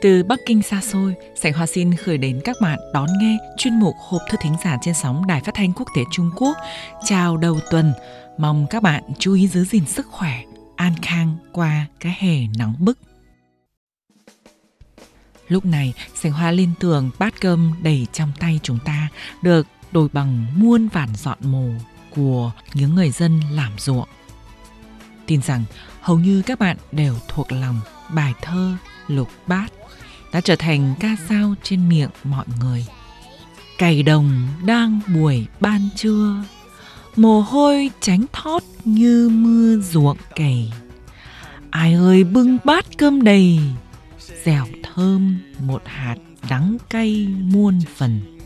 Từ Bắc Kinh xa xôi, Sảnh Hoa xin gửi đến các bạn đón nghe chuyên mục Hộp thư thính giả trên sóng Đài Phát thanh Quốc tế Trung Quốc. Chào đầu tuần, mong các bạn chú ý giữ gìn sức khỏe, an khang qua cái hè nóng bức. Lúc này, Sảnh Hoa liên tưởng bát cơm đầy trong tay chúng ta được đổi bằng muôn vàn dọn mồ của những người dân làm ruộng. Tin rằng hầu như các bạn đều thuộc lòng bài thơ Lục Bát đã trở thành ca sao trên miệng mọi người. Cày đồng đang buổi ban trưa, mồ hôi tránh thót như mưa ruộng cày. Ai ơi bưng bát cơm đầy, dẻo thơm một hạt đắng cay muôn phần.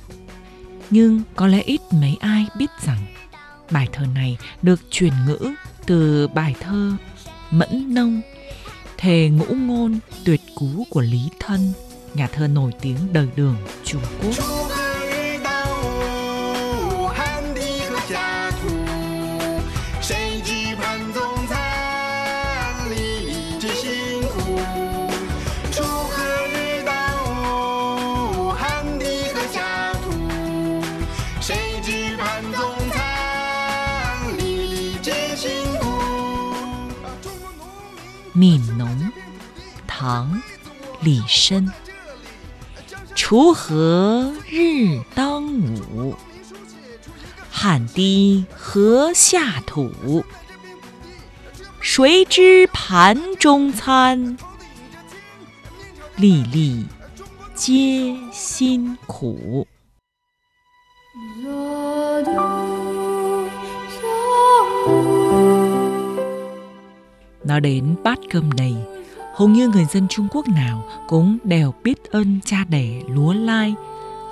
Nhưng có lẽ ít mấy ai biết rằng bài thơ này được truyền ngữ từ bài thơ Mẫn Nông thề ngũ ngôn tuyệt cú của Lý Thân, nhà thơ nổi tiếng đời đường Trung Quốc. 悯农》唐李绅锄禾日当午，汗滴禾下土。谁知盘中餐，粒粒皆辛苦。Nói đến bát cơm đầy, hầu như người dân Trung Quốc nào cũng đều biết ơn cha đẻ lúa lai,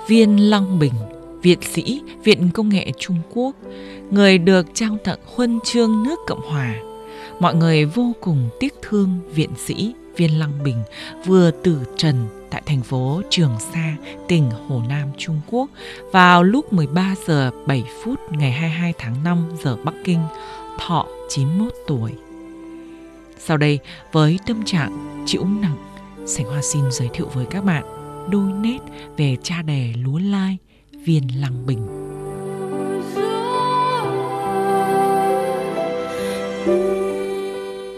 viên Long Bình, viện sĩ Viện Công nghệ Trung Quốc, người được trao tặng huân chương nước Cộng Hòa. Mọi người vô cùng tiếc thương viện sĩ Viên Lăng Bình vừa tử trần tại thành phố Trường Sa, tỉnh Hồ Nam, Trung Quốc vào lúc 13 giờ 7 phút ngày 22 tháng 5 giờ Bắc Kinh, thọ 91 tuổi. Sau đây, với tâm trạng chịu nặng, Sảnh Hoa xin giới thiệu với các bạn đôi nét về cha đẻ lúa lai Viên Lăng Bình.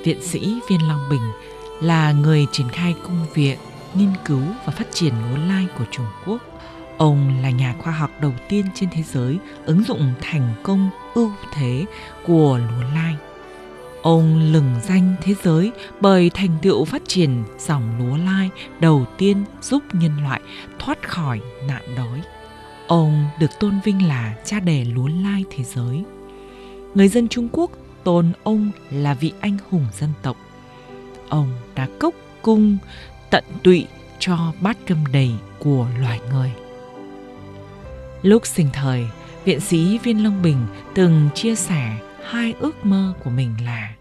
Viện sĩ Viên Long Bình là người triển khai công việc nghiên cứu và phát triển lúa lai của Trung Quốc. Ông là nhà khoa học đầu tiên trên thế giới ứng dụng thành công ưu thế của lúa lai Ông lừng danh thế giới bởi thành tựu phát triển dòng lúa lai đầu tiên giúp nhân loại thoát khỏi nạn đói. Ông được tôn vinh là cha đẻ lúa lai thế giới. Người dân Trung Quốc tôn ông là vị anh hùng dân tộc. Ông đã cốc cung tận tụy cho bát cơm đầy của loài người. Lúc sinh thời, viện sĩ Viên Long Bình từng chia sẻ hai ước mơ của mình là.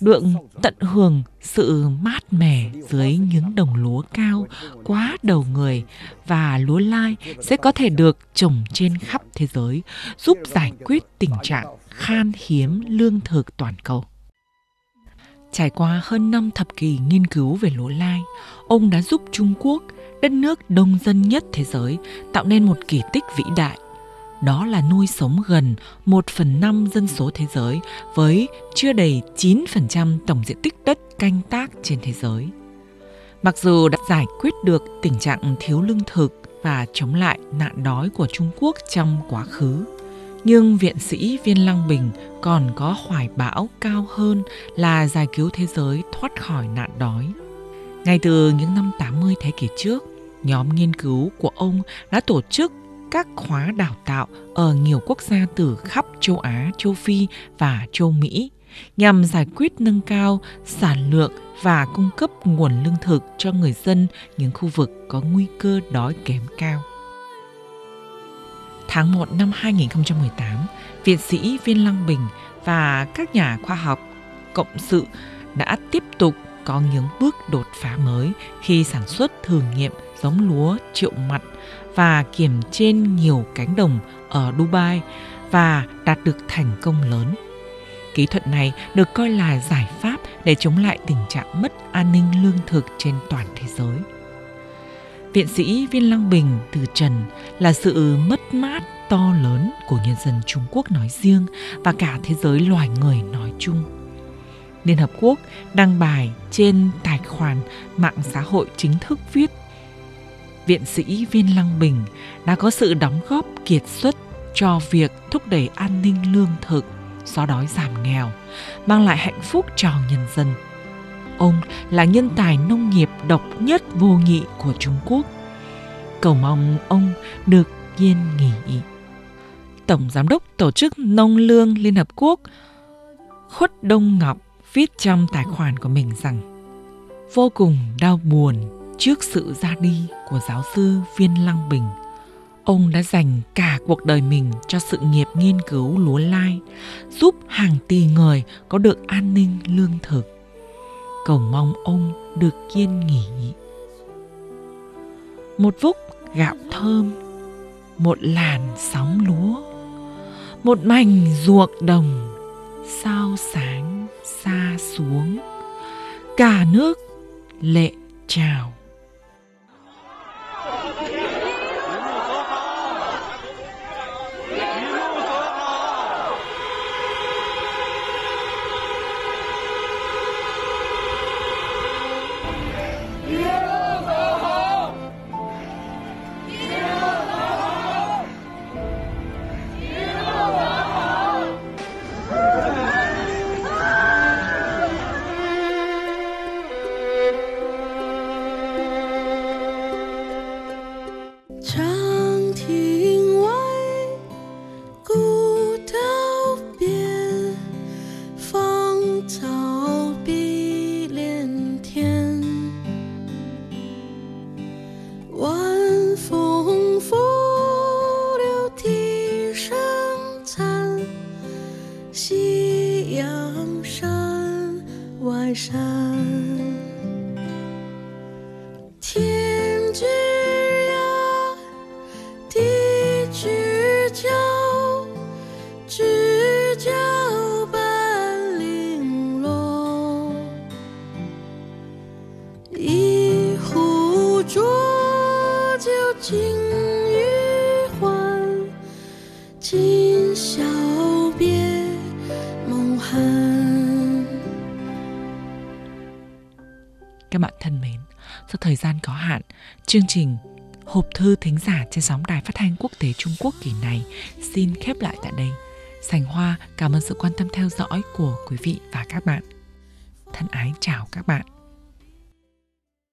Được tận hưởng sự mát mẻ dưới những đồng lúa cao quá đầu người và lúa lai sẽ có thể được trồng trên khắp thế giới giúp giải quyết tình trạng khan hiếm lương thực toàn cầu. Trải qua hơn 5 thập kỷ nghiên cứu về lúa lai, ông đã giúp Trung Quốc, đất nước đông dân nhất thế giới, tạo nên một kỳ tích vĩ đại. Đó là nuôi sống gần 1 phần 5 dân số thế giới với chưa đầy 9% tổng diện tích đất canh tác trên thế giới. Mặc dù đã giải quyết được tình trạng thiếu lương thực và chống lại nạn đói của Trung Quốc trong quá khứ, nhưng viện sĩ Viên Lăng Bình còn có hoài bão cao hơn là giải cứu thế giới thoát khỏi nạn đói. Ngay từ những năm 80 thế kỷ trước, nhóm nghiên cứu của ông đã tổ chức các khóa đào tạo ở nhiều quốc gia từ khắp châu Á, châu Phi và châu Mỹ nhằm giải quyết nâng cao sản lượng và cung cấp nguồn lương thực cho người dân những khu vực có nguy cơ đói kém cao. Tháng 1 năm 2018, viện sĩ Viên Lăng Bình và các nhà khoa học cộng sự đã tiếp tục có những bước đột phá mới khi sản xuất thử nghiệm giống lúa triệu mặt và kiểm trên nhiều cánh đồng ở Dubai và đạt được thành công lớn. Kỹ thuật này được coi là giải pháp để chống lại tình trạng mất an ninh lương thực trên toàn thế giới. Viện sĩ Viên Lăng Bình từ trần là sự mất mát to lớn của nhân dân Trung Quốc nói riêng và cả thế giới loài người nói chung. Liên Hợp Quốc đăng bài trên tài khoản mạng xã hội chính thức viết Viện sĩ Viên Lăng Bình đã có sự đóng góp kiệt xuất cho việc thúc đẩy an ninh lương thực, xóa đói giảm nghèo, mang lại hạnh phúc cho nhân dân. Ông là nhân tài nông nghiệp độc nhất vô nhị của Trung Quốc. Cầu mong ông được yên nghỉ. Tổng Giám đốc Tổ chức Nông lương Liên Hợp Quốc Khuất Đông Ngọc viết trong tài khoản của mình rằng vô cùng đau buồn trước sự ra đi của giáo sư Viên Lăng Bình. Ông đã dành cả cuộc đời mình cho sự nghiệp nghiên cứu lúa lai, giúp hàng tỷ người có được an ninh lương thực. Cầu mong ông được yên nghỉ. Một vúc gạo thơm, một làn sóng lúa, một mảnh ruộng đồng, sao sáng xa xuống, cả nước lệ trào. 天之涯地之角知交半零落。Mến, do thời gian có hạn, chương trình Hộp thư thính giả trên sóng đài phát thanh quốc tế Trung Quốc kỳ này xin khép lại tại đây. Sành Hoa cảm ơn sự quan tâm theo dõi của quý vị và các bạn. Thân ái chào các bạn.